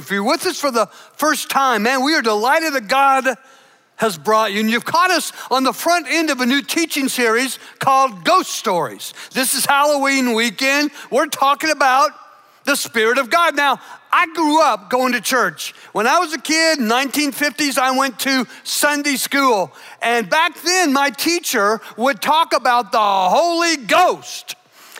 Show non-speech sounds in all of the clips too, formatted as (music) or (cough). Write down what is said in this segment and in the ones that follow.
If you're with us for the first time, man, we are delighted that God has brought you. And you've caught us on the front end of a new teaching series called Ghost Stories. This is Halloween weekend. We're talking about the Spirit of God. Now, I grew up going to church. When I was a kid, 1950s, I went to Sunday school. And back then, my teacher would talk about the Holy Ghost.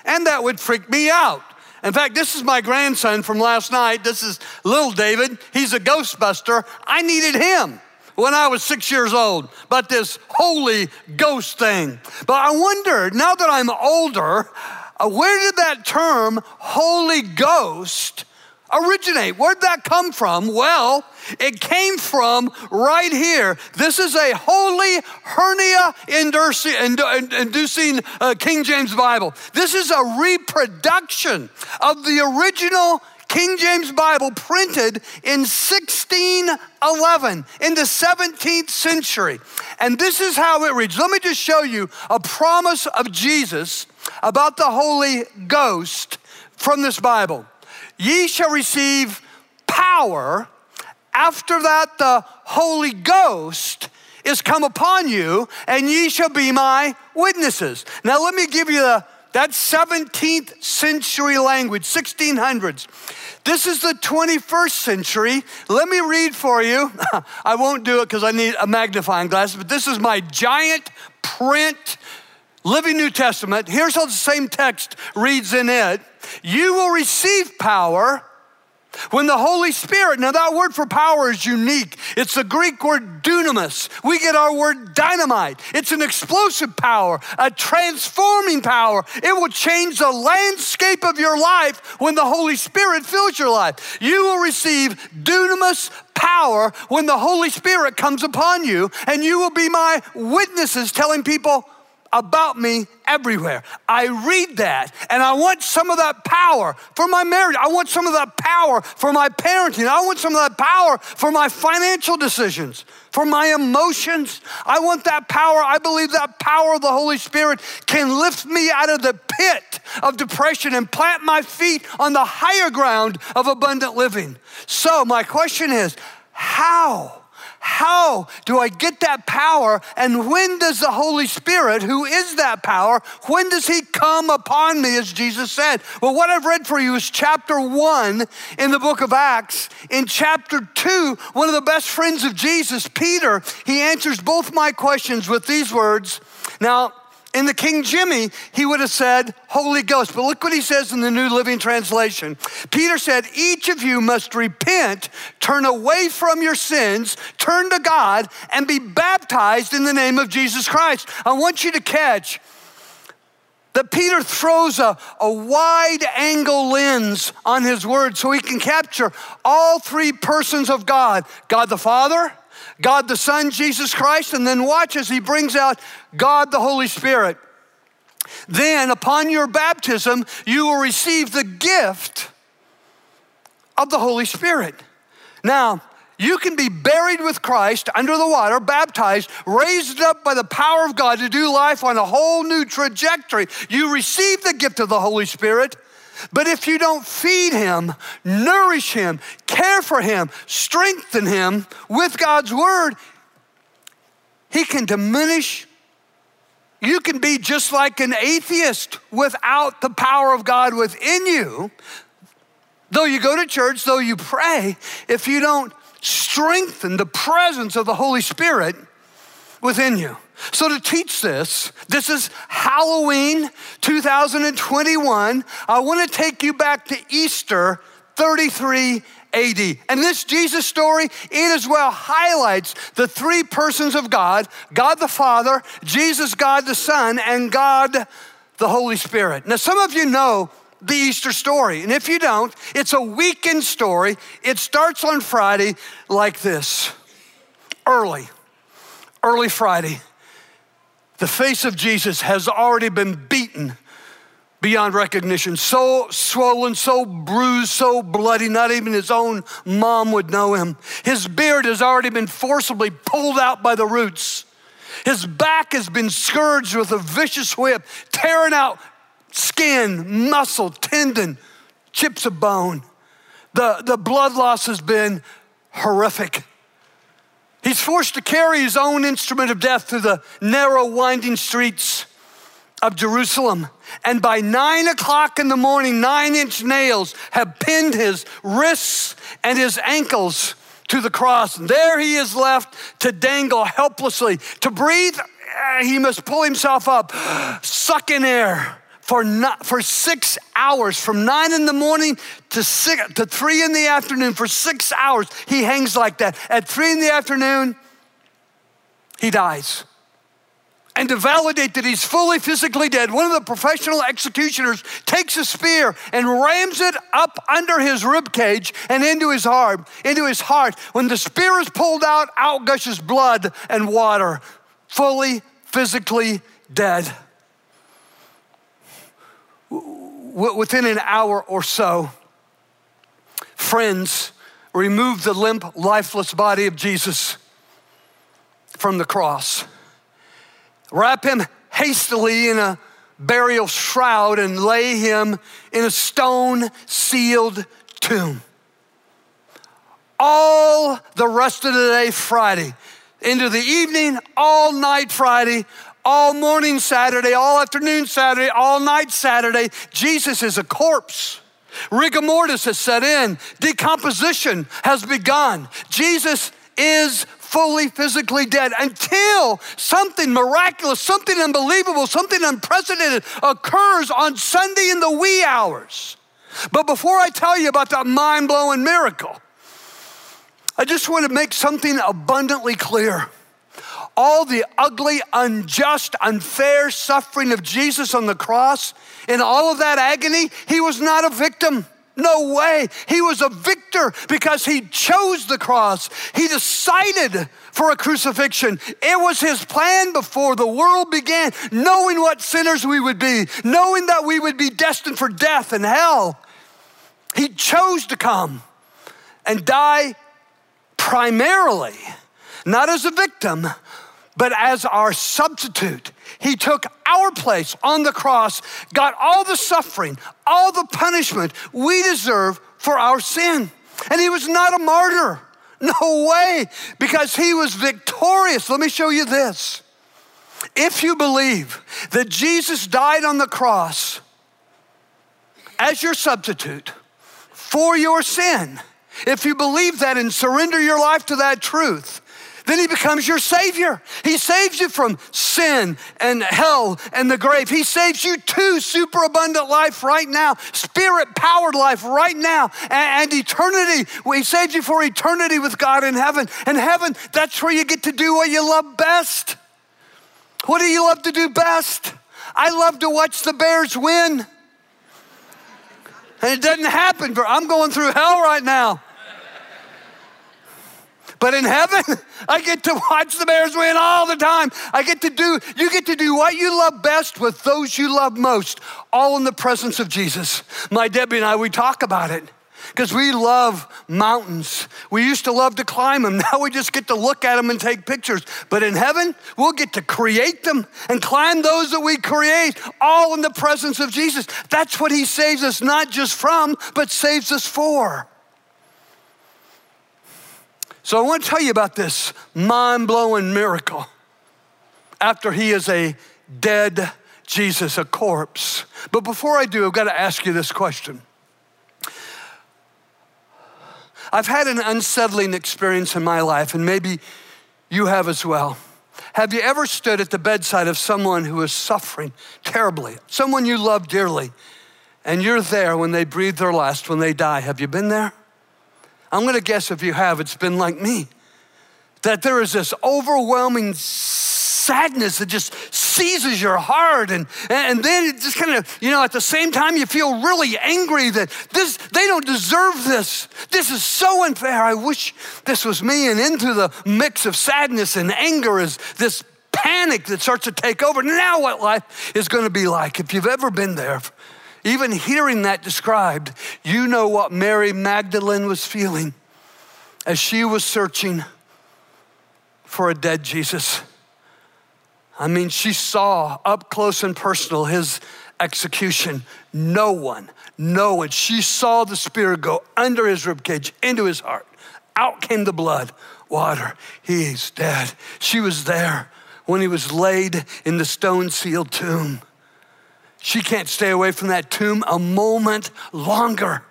And that would freak me out. In fact, this is my grandson from last night. This is little David. He's a Ghostbuster. I needed him when I was six years old, but this Holy Ghost thing. But I wonder, now that I'm older, uh, where did that term Holy Ghost originate? Where'd that come from? Well, it came from right here. This is a holy hernia inducing uh, King James Bible. This is a reproduction of the original King James Bible printed in 1611 in the 17th century. And this is how it reads. Let me just show you a promise of Jesus about the Holy Ghost from this Bible. Ye shall receive power. After that, the Holy Ghost is come upon you, and ye shall be my witnesses. Now, let me give you the that 17th century language, 1600s. This is the 21st century. Let me read for you. (laughs) I won't do it because I need a magnifying glass, but this is my giant print Living New Testament. Here's how the same text reads in it You will receive power when the Holy Spirit, now that word for power is unique. It's the Greek word dunamis. We get our word dynamite. It's an explosive power, a transforming power. It will change the landscape of your life when the Holy Spirit fills your life. You will receive dunamis power when the Holy Spirit comes upon you, and you will be my witnesses telling people, about me everywhere. I read that and I want some of that power for my marriage. I want some of that power for my parenting. I want some of that power for my financial decisions, for my emotions. I want that power. I believe that power of the Holy Spirit can lift me out of the pit of depression and plant my feet on the higher ground of abundant living. So, my question is how? How do I get that power? And when does the Holy Spirit, who is that power, when does he come upon me, as Jesus said? Well, what I've read for you is chapter one in the book of Acts. In chapter two, one of the best friends of Jesus, Peter, he answers both my questions with these words. Now, in the King Jimmy, he would have said Holy Ghost. But look what he says in the New Living Translation. Peter said, Each of you must repent, turn away from your sins, turn to God, and be baptized in the name of Jesus Christ. I want you to catch that Peter throws a, a wide angle lens on his word so he can capture all three persons of God God the Father, God the Son, Jesus Christ, and then watch as he brings out God the Holy Spirit. Then, upon your baptism, you will receive the gift of the Holy Spirit. Now, you can be buried with Christ under the water, baptized, raised up by the power of God to do life on a whole new trajectory. You receive the gift of the Holy Spirit. But if you don't feed him, nourish him, care for him, strengthen him with God's word, he can diminish. You can be just like an atheist without the power of God within you. Though you go to church, though you pray, if you don't strengthen the presence of the Holy Spirit within you. So, to teach this, this is Halloween 2021. I want to take you back to Easter 33 AD. And this Jesus story, it as well highlights the three persons of God God the Father, Jesus, God the Son, and God the Holy Spirit. Now, some of you know the Easter story. And if you don't, it's a weekend story. It starts on Friday like this early, early Friday. The face of Jesus has already been beaten beyond recognition, so swollen, so bruised, so bloody, not even his own mom would know him. His beard has already been forcibly pulled out by the roots. His back has been scourged with a vicious whip, tearing out skin, muscle, tendon, chips of bone. The, the blood loss has been horrific. He's forced to carry his own instrument of death through the narrow, winding streets of Jerusalem. And by nine o'clock in the morning, nine inch nails have pinned his wrists and his ankles to the cross. And there he is left to dangle helplessly. To breathe, eh, he must pull himself up, suck in air for, not, for six hours, from nine in the morning to, six, to three in the afternoon. For six hours, he hangs like that. At three in the afternoon, he dies. And to validate that he's fully physically dead, one of the professional executioners takes a spear and rams it up under his rib cage and into his heart. Into his heart. When the spear is pulled out, out gushes blood and water. Fully physically dead within an hour or so, friends removed the limp, lifeless body of Jesus from the cross, wrap him hastily in a burial shroud, and lay him in a stone sealed tomb. All the rest of the day, Friday, into the evening, all night Friday, all morning Saturday, all afternoon Saturday, all night Saturday. Jesus is a corpse. Rigor mortis has set in, decomposition has begun. Jesus is fully physically dead until something miraculous, something unbelievable, something unprecedented occurs on Sunday in the wee hours. But before I tell you about that mind blowing miracle, I just want to make something abundantly clear all the ugly, unjust, unfair suffering of Jesus on the cross, in all of that agony, he was not a victim. No way. He was a victor because he chose the cross. He decided for a crucifixion. It was his plan before the world began, knowing what sinners we would be, knowing that we would be destined for death and hell. He chose to come and die primarily, not as a victim, but as our substitute. He took our place on the cross, got all the suffering, all the punishment we deserve for our sin. And he was not a martyr. No way, because he was victorious. Let me show you this. If you believe that Jesus died on the cross as your substitute for your sin, if you believe that and surrender your life to that truth, then he becomes your savior. He saves you from sin and hell and the grave. He saves you to superabundant life right now, spirit powered life right now, and, and eternity. He saves you for eternity with God in heaven. And heaven, that's where you get to do what you love best. What do you love to do best? I love to watch the Bears win. And it doesn't happen, but I'm going through hell right now. But in heaven, (laughs) I get to watch the Bears win all the time. I get to do, you get to do what you love best with those you love most, all in the presence of Jesus. My Debbie and I, we talk about it because we love mountains. We used to love to climb them. (laughs) Now we just get to look at them and take pictures. But in heaven, we'll get to create them and climb those that we create, all in the presence of Jesus. That's what He saves us not just from, but saves us for. So I want to tell you about this mind blowing miracle after he is a dead Jesus, a corpse. But before I do, I've got to ask you this question. I've had an unsettling experience in my life, and maybe you have as well. Have you ever stood at the bedside of someone who is suffering terribly, someone you love dearly, and you're there when they breathe their last, when they die? Have you been there? I'm gonna guess if you have, it's been like me. That there is this overwhelming sadness that just seizes your heart and, and then it just kind of you know at the same time you feel really angry that this they don't deserve this. This is so unfair. I wish this was me. And into the mix of sadness and anger is this panic that starts to take over. Now what life is going to be like if you've ever been there even hearing that described, you know what Mary Magdalene was feeling as she was searching for a dead Jesus. I mean, she saw up close and personal his execution. No one, no one. She saw the spear go under his ribcage, into his heart. Out came the blood, water. He's dead. She was there when he was laid in the stone sealed tomb. She can't stay away from that tomb a moment longer.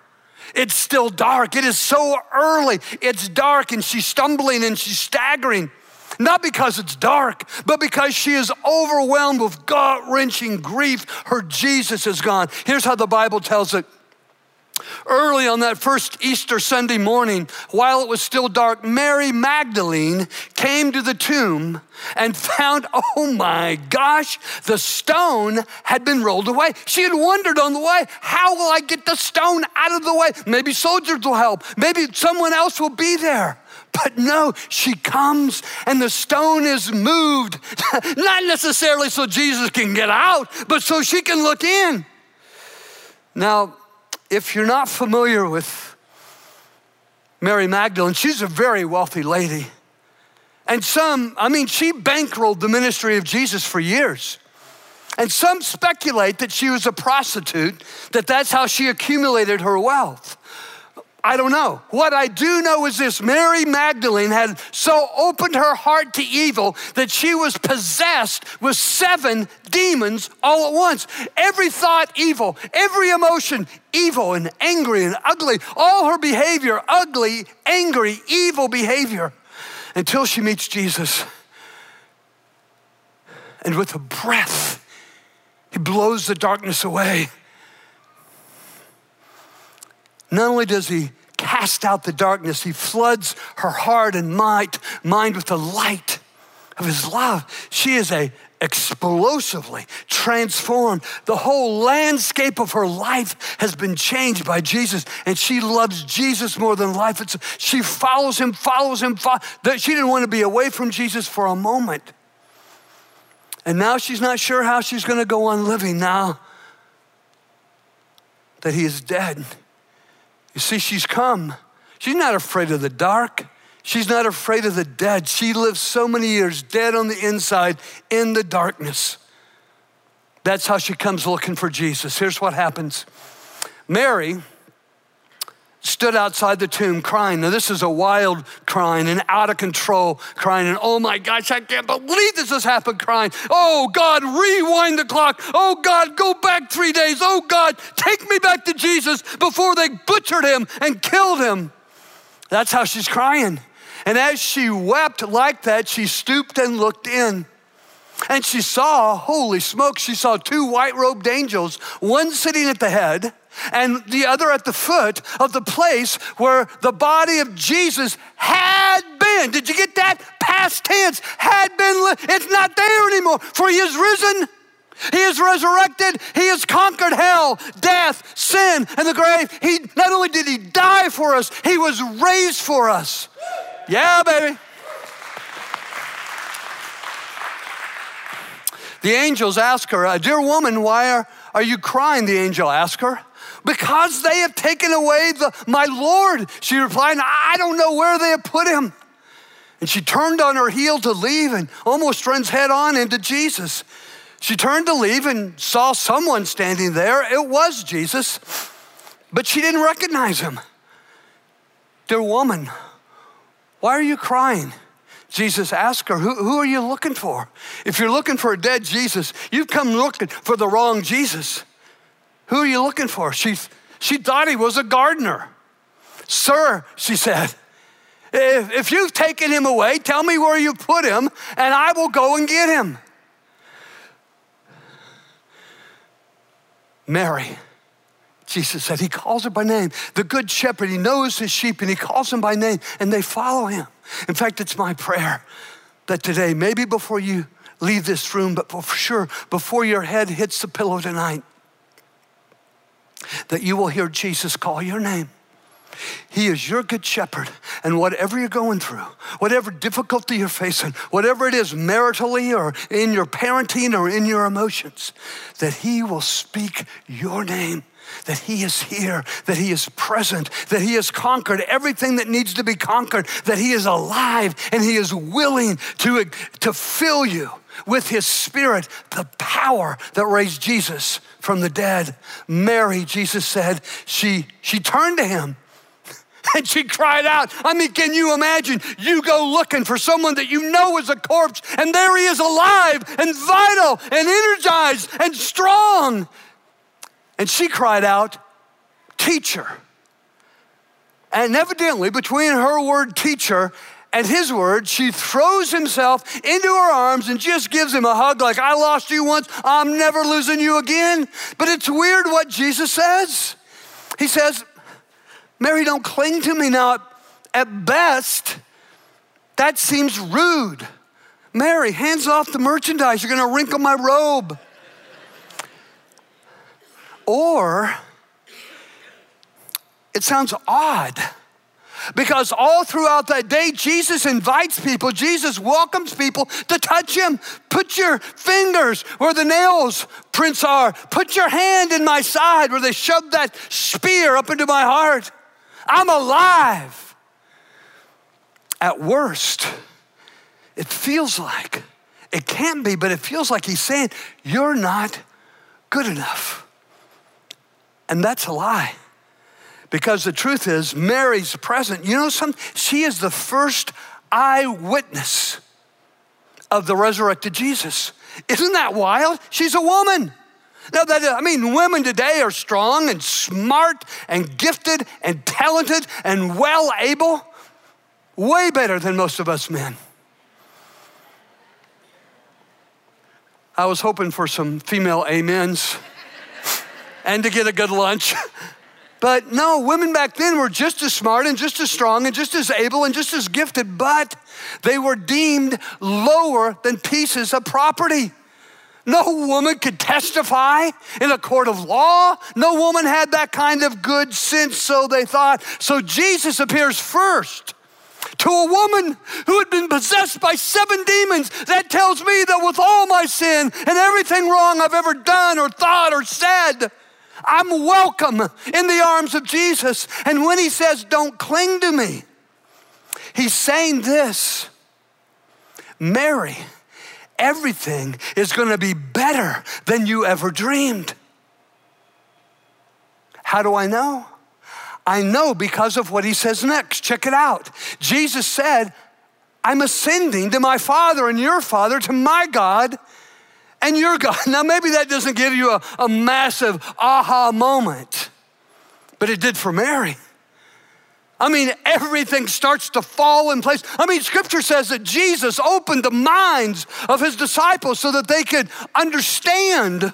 It's still dark. It is so early. It's dark, and she's stumbling and she's staggering. Not because it's dark, but because she is overwhelmed with gut wrenching grief. Her Jesus is gone. Here's how the Bible tells it. Early on that first Easter Sunday morning, while it was still dark, Mary Magdalene came to the tomb and found, (laughs) oh my gosh, the stone had been rolled away. She had wondered on the way, how will I get the stone out of the way? Maybe soldiers will help. Maybe someone else will be there. But no, she comes and the stone is moved, (laughs) not necessarily so Jesus can get out, but so she can look in. Now, if you're not familiar with Mary Magdalene, she's a very wealthy lady. And some, I mean, she bankrolled the ministry of Jesus for years. And some speculate that she was a prostitute, that that's how she accumulated her wealth. I don't know. What I do know is this Mary Magdalene had so opened her heart to evil that she was possessed with seven demons all at once. Every thought, evil. Every emotion, evil and angry and ugly. All her behavior, ugly, angry, evil behavior until she meets Jesus. And with a breath, he blows the darkness away. Not only does he cast out the darkness, he floods her heart and mind, mind with the light of his love. She is a explosively transformed. The whole landscape of her life has been changed by Jesus, and she loves Jesus more than life. It's, she follows him, follows him. She didn't want to be away from Jesus for a moment. And now she's not sure how she's going to go on living now that he is dead. You see, she's come. She's not afraid of the dark. She's not afraid of the dead. She lived so many years dead on the inside in the darkness. That's how she comes looking for Jesus. Here's what happens Mary stood outside the tomb crying. Now, this is a wild crying and out of control crying. And oh my gosh, I can't believe this has happened crying. Oh God, rewind the clock. Oh God, go back three days. Oh God, take me back to Jesus before they butchered him and killed him. That's how she's crying. And as she wept like that, she stooped and looked in. And she saw, holy smoke, she saw two white robed angels, one sitting at the head and the other at the foot of the place where the body of Jesus had been. Did you get that? Past tense, had been. It's not there anymore, for he is risen. He is resurrected. He has conquered hell, death, sin, and the grave. He not only did he die for us, he was raised for us. Yeah, baby. The angels ask her, uh, Dear woman, why are, are you crying? The angel asked her. Because they have taken away the, my Lord. She replied, I don't know where they have put him. And she turned on her heel to leave and almost runs head on into Jesus. She turned to leave and saw someone standing there. It was Jesus, but she didn't recognize him. Dear woman, why are you crying? Jesus asked her, who, who, are you looking for? If you're looking for a dead Jesus, you've come looking for the wrong Jesus. Who are you looking for? She, she thought he was a gardener. Sir, she said, if, if you've taken him away, tell me where you put him, and I will go and get him. Mary, Jesus said, He calls her by name. The good shepherd, He knows His sheep and He calls them by name and they follow Him. In fact, it's my prayer that today, maybe before you leave this room, but for sure, before your head hits the pillow tonight, that you will hear Jesus call your name. He is your good shepherd. And whatever you're going through, whatever difficulty you're facing, whatever it is maritally or in your parenting or in your emotions, that He will speak your name. That he is here, that he is present, that he has conquered everything that needs to be conquered, that he is alive and he is willing to, to fill you with his spirit the power that raised Jesus from the dead. Mary, Jesus said, she, she turned to him (laughs) and she cried out. I mean, can you imagine? You go looking for someone that you know is a corpse, and there he is alive and vital and energized and strong. And she cried out, Teacher. And evidently, between her word teacher and his word, she throws himself into her arms and just gives him a hug, like, I lost you once, I'm never losing you again. But it's weird what Jesus says. He says, Mary, don't cling to me. Now, at best, that seems rude. Mary, hands off the merchandise. You're going to wrinkle my robe. Or it sounds odd because all throughout that day, Jesus invites people, Jesus welcomes people to touch him. Put your fingers where the nails prints are. Put your hand in my side where they shoved that spear up into my heart. I'm alive. At worst, it feels like, it can't be, but it feels like he's saying, You're not good enough. And that's a lie. Because the truth is, Mary's present. You know something? She is the first eyewitness of the resurrected Jesus. Isn't that wild? She's a woman. Now, that, I mean, women today are strong and smart and gifted and talented and well able, way better than most of us men. I was hoping for some female amens and to get a good lunch. (laughs) But no, women back then were just as smart and just as strong and just as able and just as gifted, but they were deemed lower than pieces of property. No woman could testify in a court of law. No woman had that kind of good sense, so they thought. So Jesus appears first to a woman who had been possessed by seven demons. That tells me that with all my sin and everything wrong I've ever done or thought or said, I'm welcome in the arms of Jesus. And when he says, Don't cling to me, he's saying this Mary everything is going to be better than you ever dreamed. How do I know? I know because of what he says next. Check it out. Jesus said, I'm ascending to my Father and your Father, to my God and your God. (laughs) Now, maybe that doesn't give you a, a massive aha moment, but it did for Mary. I mean, everything starts to fall in place. I mean, scripture says that Jesus opened the minds of his disciples so that they could understand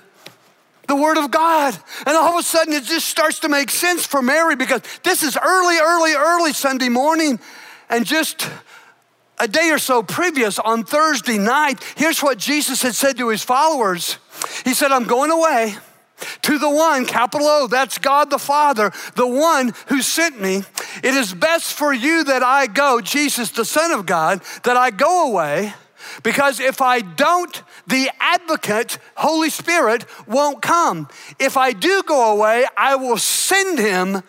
the word of God. And all of a sudden, it just starts to make sense for Mary because this is early, early, early Sunday morning. And just a day or so previous on Thursday night, here's what Jesus had said to his followers He said, I'm going away to the one, capital O, that's God the Father, the one who sent me. It is best for you that I go, Jesus, the Son of God, that I go away, because if I don't, the advocate, Holy Spirit, won't come. If I do go away, I will send him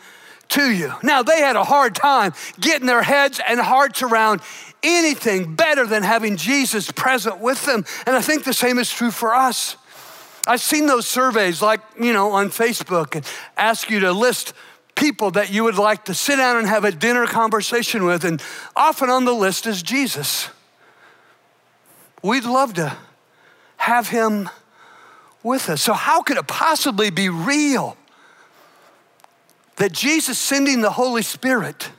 to you. Now, they had a hard time getting their heads and hearts around anything better than having Jesus present with them. And I think the same is true for us. I've seen those surveys, like, you know, on Facebook, and ask you to list people that you would like to sit down and have a dinner conversation with. And often on the list is Jesus. We'd love to have him with us. So, how could it possibly be real that Jesus sending the Holy Spirit?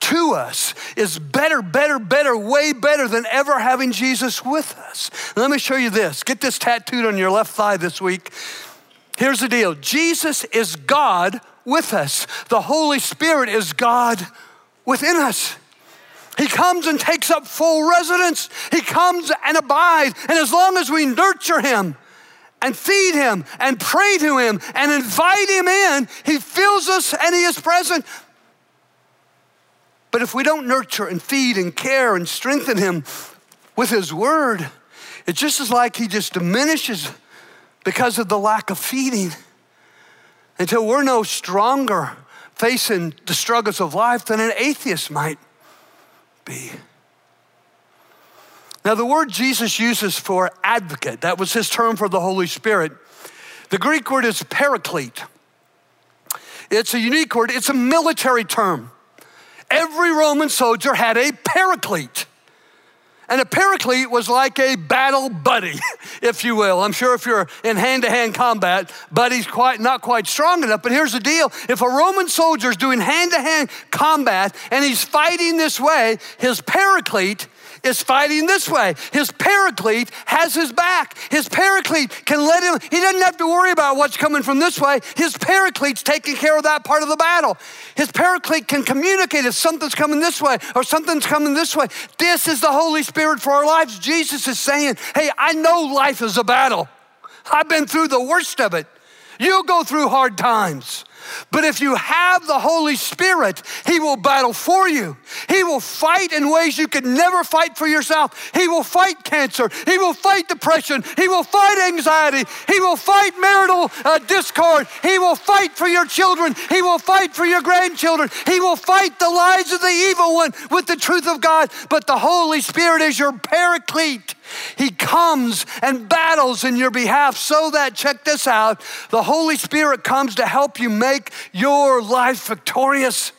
to us is better, better, better, way better than ever having Jesus with us. Let me show you this. Get this tattooed on your left thigh this week. Here's the deal Jesus is God with us, the Holy Spirit is God within us. He comes and takes up full residence. He comes and abides. And as long as we nurture him and feed him and pray to him and invite him in, he fills us and he is present. But if we don't nurture and feed and care and strengthen him with his word, it's just as like he just diminishes because of the lack of feeding until we're no stronger facing the struggles of life than an atheist might be. Now, the word Jesus uses for advocate, that was his term for the Holy Spirit. The Greek word is paraclete. It's a unique word, it's a military term. Every Roman soldier had a paraclete. And a paraclete was like a battle buddy, (laughs) if you will. I'm sure if you're in hand to hand combat, buddy's quite, not quite strong enough. But here's the deal if a Roman soldier is doing hand to hand combat and he's fighting this way, his paraclete is fighting this way. His paraclete has his back. His paraclete can let him, he doesn't have to worry about what's coming from this way. His paraclete's taking care of that part of the battle. His paraclete can communicate if something's coming this way or something's coming this way. This is the Holy Spirit for our lives. Jesus is saying, Hey, I know life is a battle. I've been through the worst of it. You'll go through hard times. But if you have the Holy Spirit, He will battle for you. He will fight in ways you could never fight for yourself. He will fight cancer. He will fight depression. He will fight anxiety. He will fight marital uh, discord. He will fight for your children. He will fight for your grandchildren. He will fight the lies of the evil one with the truth of God. But the Holy Spirit is your paraclete. He comes and battles in your behalf so that, check this out, the Holy Spirit comes to help you make your life victorious.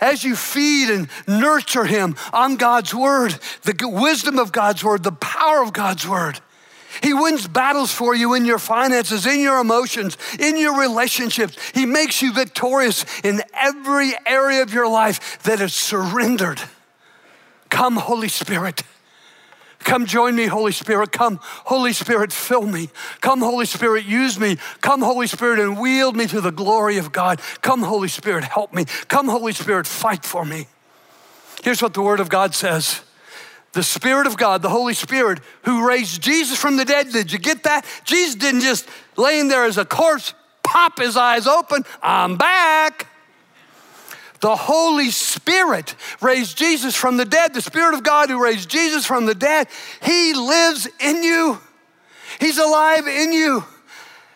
As you feed and nurture Him on God's Word, the wisdom of God's Word, the power of God's Word. He wins battles for you in your finances, in your emotions, in your relationships. He makes you victorious in every area of your life that is surrendered. Come, Holy Spirit. Come join me, Holy Spirit. Come, Holy Spirit, fill me. Come, Holy Spirit, use me. Come, Holy Spirit, and wield me to the glory of God. Come, Holy Spirit, help me. Come, Holy Spirit, fight for me. Here's what the Word of God says the Spirit of God, the Holy Spirit, who raised Jesus from the dead. Did you get that? Jesus didn't just lay in there as a corpse, pop his eyes open. I'm back. The Holy Spirit raised Jesus from the dead. The Spirit of God who raised Jesus from the dead, He lives in you. He's alive in you.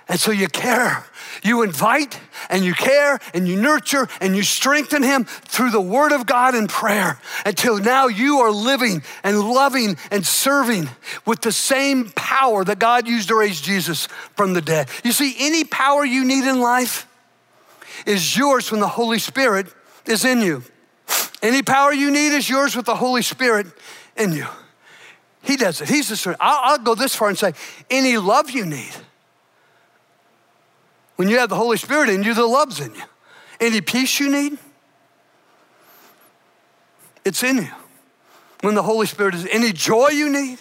And so you care. You invite and you care and you nurture and you strengthen him through the word of God and prayer until now you are living and loving and serving with the same power that God used to raise Jesus from the dead. You see, any power you need in life is yours when the Holy Spirit is in you. Any power you need is yours with the Holy Spirit in you. He does it. He's the Spirit. I'll, I'll go this far and say, any love you need, when you have the Holy Spirit in you, the love's in you. Any peace you need, it's in you. When the Holy Spirit is, any joy you need,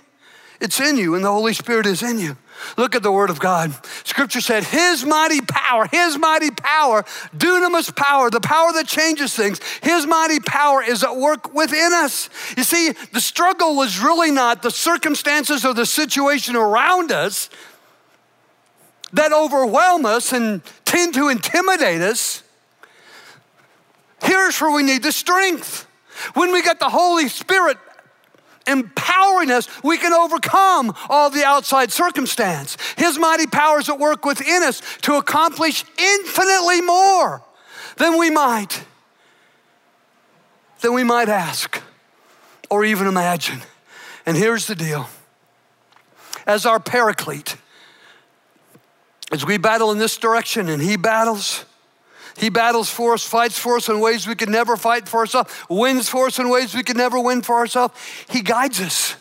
it's in you. When the Holy Spirit is in you. Look at the word of God. Scripture said, His mighty power, His mighty power, dunamis power, the power that changes things, His mighty power is at work within us. You see, the struggle was really not the circumstances or the situation around us that overwhelm us and tend to intimidate us. Here's where we need the strength. When we get the Holy Spirit empowering us, we can overcome all the outside circumstance. His mighty powers at work within us to accomplish infinitely more than we might, than we might ask or even imagine. And here's the deal as our paraclete, as we battle in this direction and he battles, he battles for us, fights for us in ways we could never fight for ourselves, wins for us in ways we could never win for ourselves. He guides us.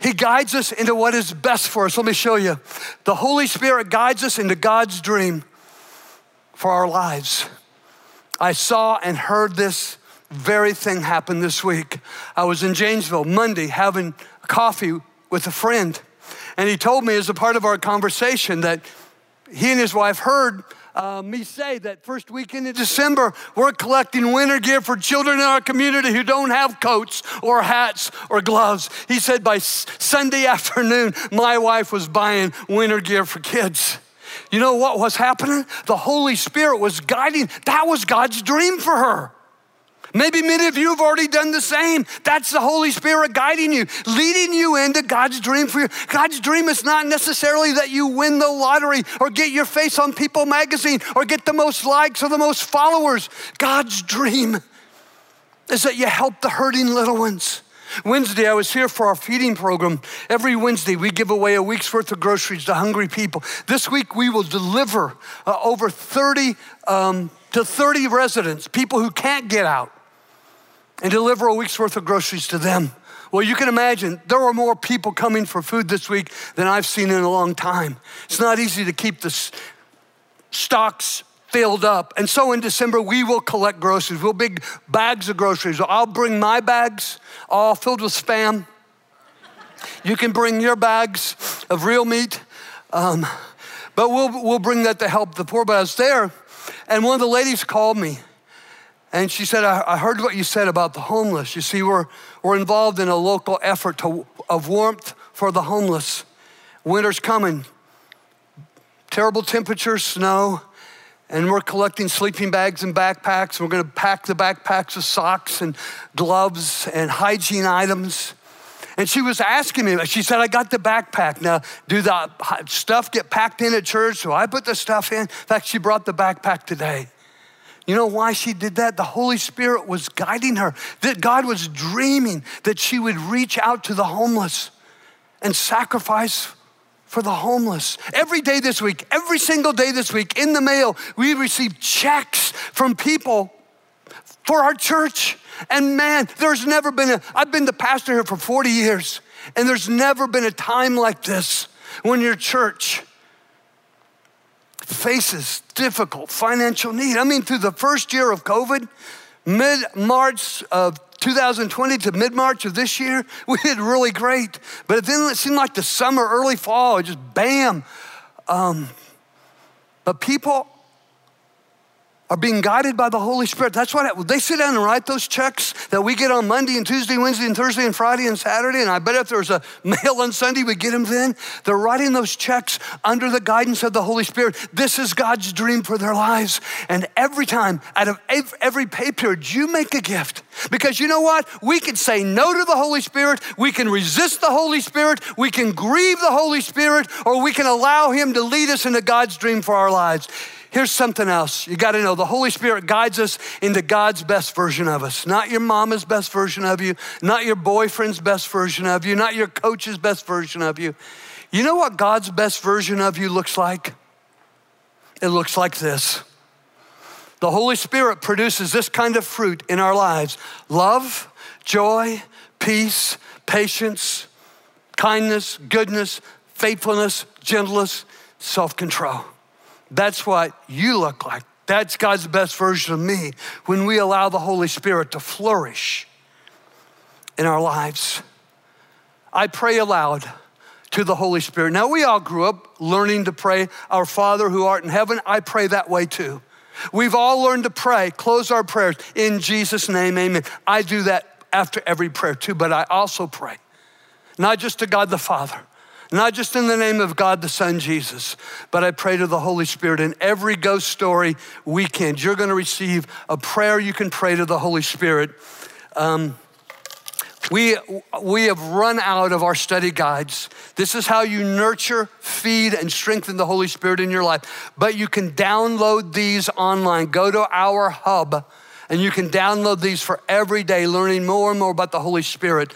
He guides us into what is best for us. Let me show you. The Holy Spirit guides us into God's dream for our lives. I saw and heard this very thing happen this week. I was in Janesville Monday having coffee with a friend, and he told me as a part of our conversation that he and his wife heard uh, me say that first weekend in December, we're collecting winter gear for children in our community who don't have coats or hats or gloves. He said by Sunday (laughs) afternoon, my wife was buying winter gear for kids. You know what was happening? The Holy Spirit was guiding. That was God's dream for her. Maybe many of you have already done the same. That's the Holy Spirit guiding you, leading you into God's dream for you. God's dream is not necessarily that you win the lottery or get your face on People magazine or get the most likes or the most followers. God's dream is that you help the hurting little ones. Wednesday, I was here for our feeding program. Every Wednesday, we give away a week's worth of groceries to hungry people. This week, we will deliver uh, over 30 um, to 30 residents, people who can't get out, and deliver a week's worth of groceries to them. Well, you can imagine there were more people coming for food this week than I've seen in a long time. It's not easy to keep the stocks filled up. And so in December, we will collect groceries. We'll big bags of groceries. I'll bring my bags, all filled with spam. You can bring your bags of real meat. Um, but we'll, we'll bring that to help the poor. But I was there, and one of the ladies called me and she said, I, I, heard what you said about the homeless. You see, we're, we're involved in a local effort to, of warmth for the homeless. Winter's coming, terrible temperatures, snow, and we're collecting sleeping bags and backpacks. We're going to pack the backpacks with socks and gloves and hygiene items. And she was asking me, she said, I got the backpack. Now, do the stuff get packed in at church? So I put the stuff in. In fact, she brought the backpack today. You know why she did that? The Holy Spirit was guiding her, that God was dreaming that she would reach out to the homeless and sacrifice for the homeless. Every day this week, every single day this week, in the mail, we receive checks from people for our church. And man, there's never been a, I've been the pastor here for 40 years, and there's never been a time like this when your church faces difficult financial need. I mean, through the first year of COVID, mid March of 2020 to mid March of this year, (laughs) we did really great. But then it seemed like the summer, early fall, just bam. Um, but people are being guided by the Holy Spirit. That's what they sit down and write those checks that we get on Monday and Tuesday, Wednesday and Thursday and Friday and Saturday. And I bet if there was a (laughs) mail on Sunday, we get them then. They're writing those checks under the guidance of the Holy Spirit. This is God's dream for their lives. And every time, out of every pay period, you make a gift. Because you know what? We can say no to the Holy Spirit. We can resist the Holy Spirit. We can grieve the Holy Spirit, or we can allow Him to lead us into God's dream for our lives. Here's something else. You got to know the Holy Spirit guides us into God's best version of us. Not your mama's best version of you, not your boyfriend's best version of you, not your coach's best version of you. You know what God's best version of you looks like? It looks like this. The Holy Spirit produces this kind of fruit in our lives love, joy, peace, patience, kindness, goodness, faithfulness, gentleness, self control. That's what you look like. That's God's best version of me when we allow the Holy Spirit to flourish in our lives. I pray aloud to the Holy Spirit. Now, we all grew up learning to pray, Our Father who art in heaven. I pray that way too. We've all learned to pray, close our prayers in Jesus' name, amen. I do that after every prayer too, but I also pray, not just to God the Father, not just in the name of God the Son, Jesus, but I pray to the Holy Spirit in every ghost story weekend. You're going to receive a prayer you can pray to the Holy Spirit. Um, we, we have run out of our study guides. This is how you nurture, feed, and strengthen the Holy Spirit in your life. But you can download these online. Go to our hub and you can download these for every day, learning more and more about the Holy Spirit.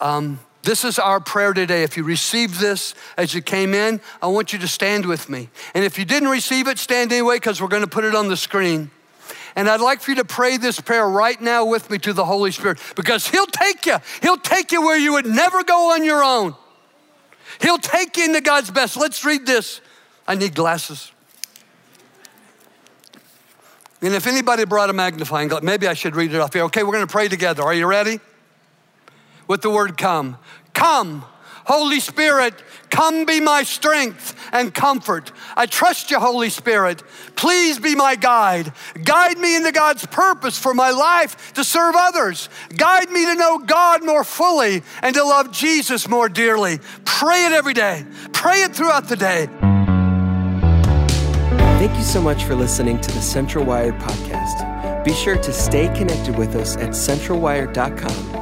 Um, this is our prayer today. If you received this as you came in, I want you to stand with me. And if you didn't receive it, stand anyway because we're going to put it on the screen. And I'd like for you to pray this prayer right now with me to the Holy Spirit because He'll take you. He'll take you where you would never go on your own. He'll take you into God's best. Let's read this. I need glasses. And if anybody brought a magnifying glass, maybe I should read it off here. Okay, we're going to pray together. Are you ready? With the word come. Come, Holy Spirit, come be my strength and comfort. I trust you, Holy Spirit. Please be my guide. Guide me into God's purpose for my life to serve others. Guide me to know God more fully and to love Jesus more dearly. Pray it every day, pray it throughout the day. Thank you so much for listening to the Central Wired podcast. Be sure to stay connected with us at centralwired.com